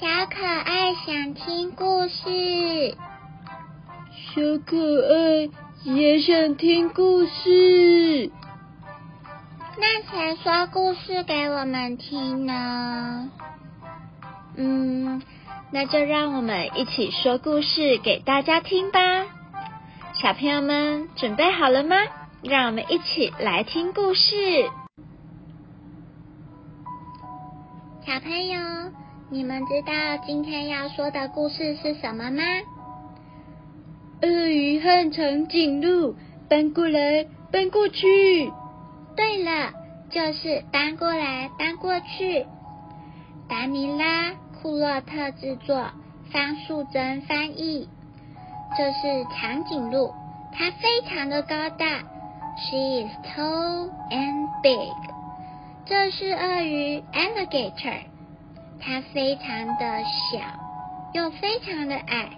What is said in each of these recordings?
小可爱想听故事，小可爱也想听故事。那谁说故事给我们听呢？嗯，那就让我们一起说故事给大家听吧。小朋友们准备好了吗？让我们一起来听故事。小朋友，你们知道今天要说的故事是什么吗？鳄鱼和长颈鹿搬过来搬过去。对了，就是搬过来搬过去。达尼拉·库洛特制作，方素珍翻译。这是长颈鹿，它非常的高大。She is tall and big. 这是鳄鱼 alligator，它非常的小又非常的矮。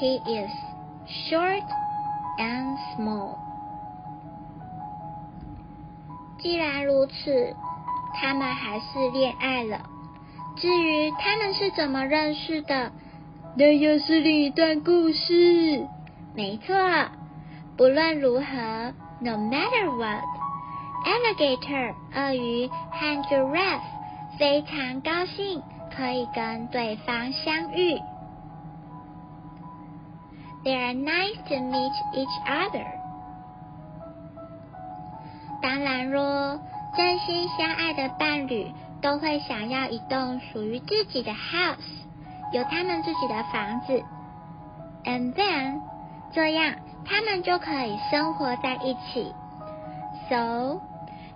He is short and small. 既然如此，他们还是恋爱了。至于他们是怎么认识的，那又是另一段故事。没错，不论如何。No matter what, alligator 鳄鱼和 giraffe 非常高兴可以跟对方相遇。They are nice to meet each other。当然咯，真心相爱的伴侣都会想要一栋属于自己的 house，有他们自己的房子。And then 这样。他们就可以生活在一起。So，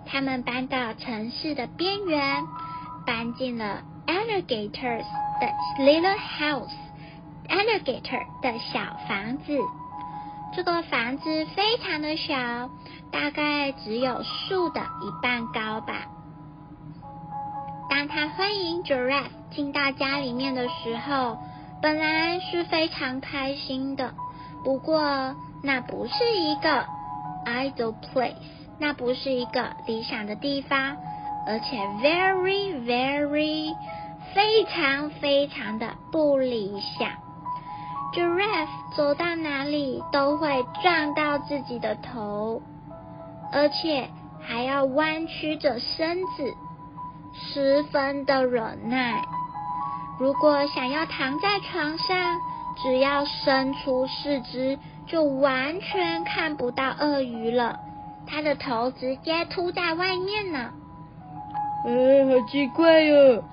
他们搬到城市的边缘，搬进了 alligators 的 little house，alligator 的小房子。这个房子非常的小，大概只有树的一半高吧。当他欢迎 giraffe 进到家里面的时候，本来是非常开心的，不过。那不是一个 idle place，那不是一个理想的地方，而且 very very 非常非常的不理想。Giraffe 走到哪里都会撞到自己的头，而且还要弯曲着身子，十分的忍耐。如果想要躺在床上，只要伸出四肢。就完全看不到鳄鱼了，它的头直接凸在外面呢。呃，好奇怪哟！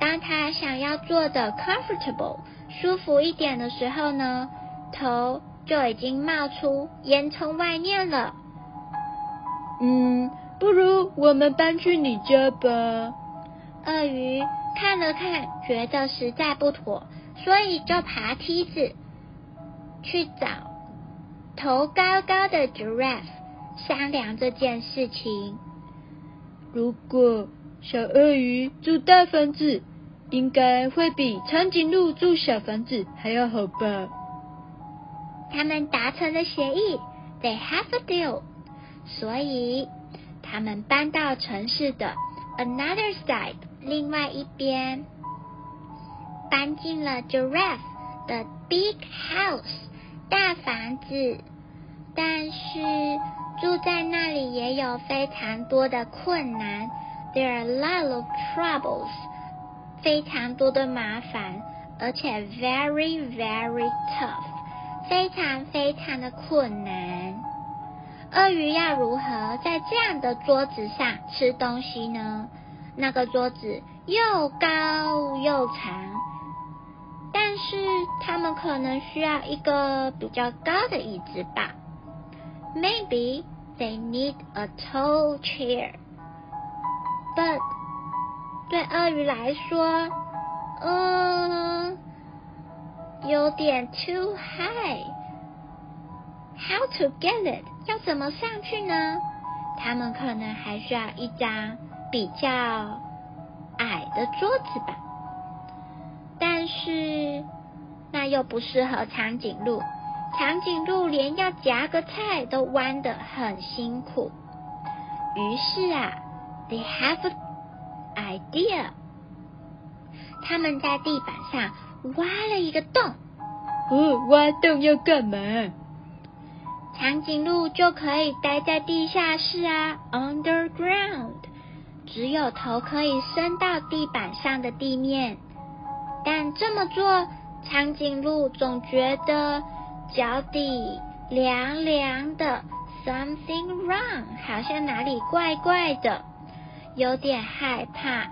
当他想要坐的 comfortable 舒服一点的时候呢，头就已经冒出烟囱外面了。嗯，不如我们搬去你家吧。鳄鱼看了看，觉得实在不妥，所以就爬梯子去找。头高高的 giraffe 商量这件事情。如果小鳄鱼住大房子，应该会比长颈鹿住小房子还要好吧？他们达成了协议，they have a deal。所以他们搬到城市的 another side，另外一边，搬进了 giraffe 的 big house。大房子，但是住在那里也有非常多的困难。There are a lot of troubles，非常多的麻烦，而且 very very tough，非常非常的困难。鳄鱼要如何在这样的桌子上吃东西呢？那个桌子又高又长。但是他们可能需要一个比较高的椅子吧。Maybe they need a tall chair. But 对鳄鱼来说，嗯，有点 too high. How to get it？要怎么上去呢？他们可能还需要一张比较矮的桌子吧。但是那又不适合长颈鹿，长颈鹿连要夹个菜都弯得很辛苦。于是啊，they have an idea，他们在地板上挖了一个洞。哦，挖洞要干嘛？长颈鹿就可以待在地下室啊，underground，只有头可以伸到地板上的地面。但这么做，长颈鹿总觉得脚底凉凉的，something wrong，好像哪里怪怪的，有点害怕。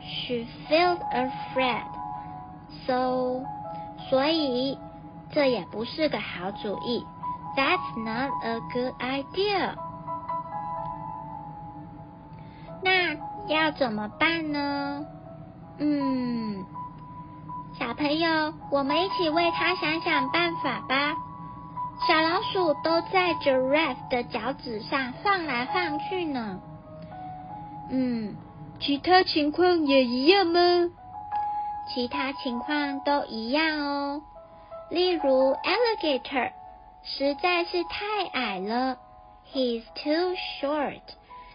She felt afraid，so，所以这也不是个好主意。That's not a good idea。那要怎么办呢？嗯。小朋友，我们一起为他想想办法吧。小老鼠都在 Giraffe 的脚趾上晃来晃去呢。嗯，其他情况也一样吗？其他情况都一样哦。例如，Alligator 实在是太矮了，He's too short。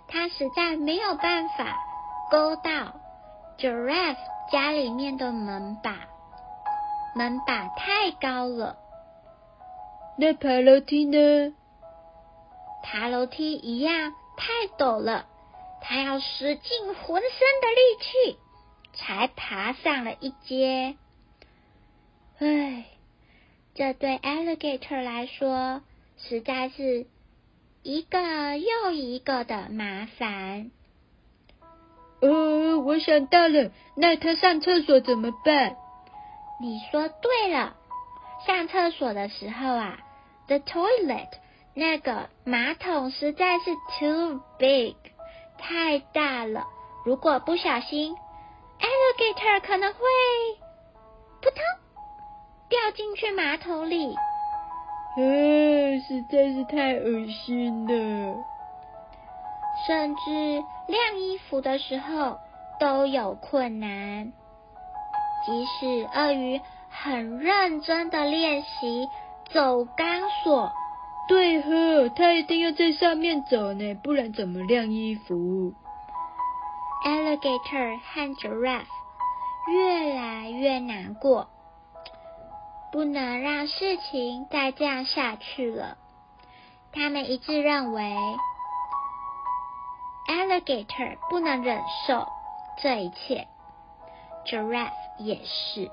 他实在没有办法勾到 Giraffe 家里面的门把。门把太高了，那爬楼梯呢？爬楼梯一样太陡了，他要使尽浑身的力气才爬上了一阶。唉，这对 alligator 来说实在是一个又一个的麻烦。哦，我想到了，那他上厕所怎么办？你说对了，上厕所的时候啊，the toilet 那个马桶实在是 too big 太大了，如果不小心，alligator 可能会扑通掉进去马桶里，呃，实在是太恶心了，甚至晾衣服的时候都有困难。即使鳄鱼很认真的练习走钢索，对呵，它一定要在上面走呢，不然怎么晾衣服？Alligator 和 Giraffe 越来越难过，不能让事情再这样下去了。他们一致认为，Alligator 不能忍受这一切。Giraffe 也是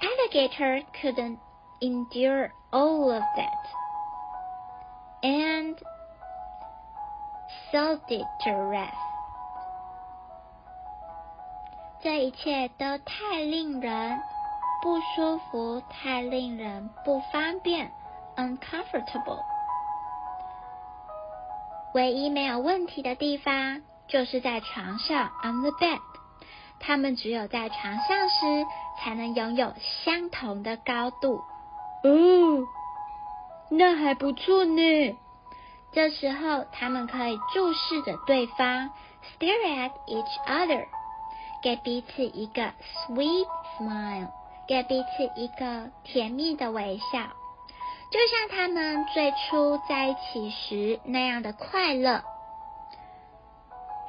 ，Alligator couldn't endure all of that, and so did Giraffe. 这一切都太令人不舒服，太令人不方便，uncomfortable。唯一没有问题的地方，就是在床上，on the bed。他们只有在床上时才能拥有相同的高度。哦，那还不错呢。这时候，他们可以注视着对方，stare at each other，给彼此一个 sweet smile，给彼此一个甜蜜的微笑，就像他们最初在一起时那样的快乐。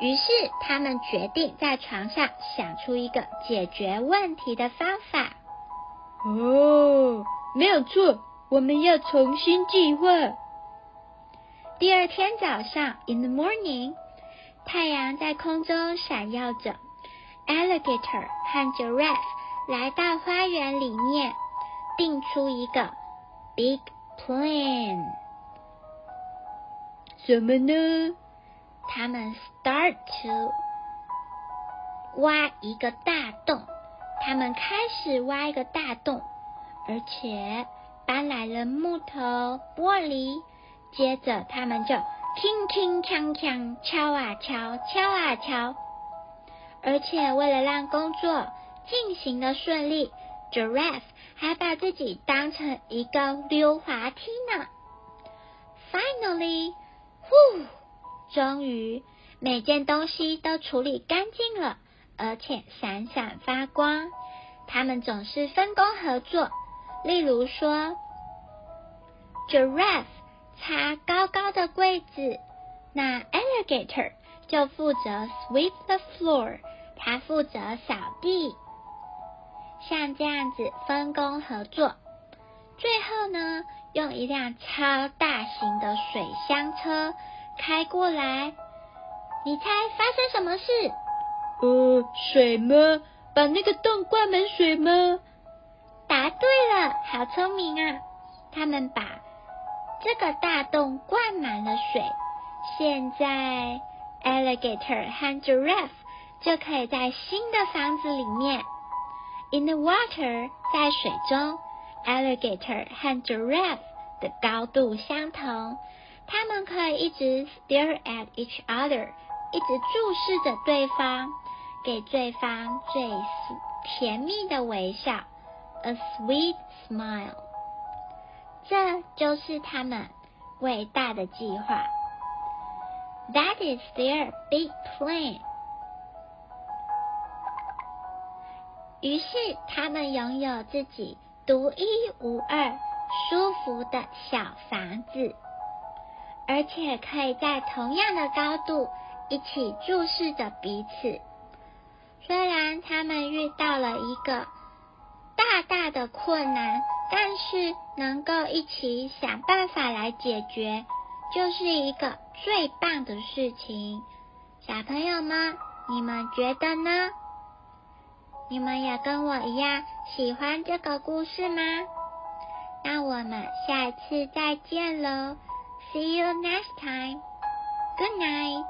于是，他们决定在床上想出一个解决问题的方法。哦，没有错，我们要重新计划。第二天早上，in the morning，太阳在空中闪耀着。Alligator 和 Giraffe 来到花园里面，定出一个 big plan。什么呢？他们 start to 挖一个大洞，他们开始挖一个大洞，而且搬来了木头、玻璃，接着他们就铿铿锵锵敲啊敲，敲啊敲，而且为了让工作进行的顺利，Giraffe 还把自己当成一个溜滑梯呢。Finally，呼。终于，每件东西都处理干净了，而且闪闪发光。他们总是分工合作。例如说，Giraffe 擦高高的柜子，那 Alligator 就负责 sweep the floor，他负责扫地。像这样子分工合作。最后呢，用一辆超大型的水箱车开过来。你猜发生什么事？呃，水吗？把那个洞灌满水吗？答对了，好聪明啊！他们把这个大洞灌满了水，现在 alligator 和 giraffe 就可以在新的房子里面。In the water，在水中，alligator 和 giraffe 的高度相同，他们可以一直 stare at each other，一直注视着对方，给对方最甜蜜的微笑，a sweet smile。这就是他们伟大的计划。That is their big plan。于是，他们拥有自己独一无二、舒服的小房子，而且可以在同样的高度一起注视着彼此。虽然他们遇到了一个大大的困难，但是能够一起想办法来解决，就是一个最棒的事情。小朋友们，你们觉得呢？你们也跟我一样喜欢这个故事吗？那我们下次再见喽，See you next time. Good night.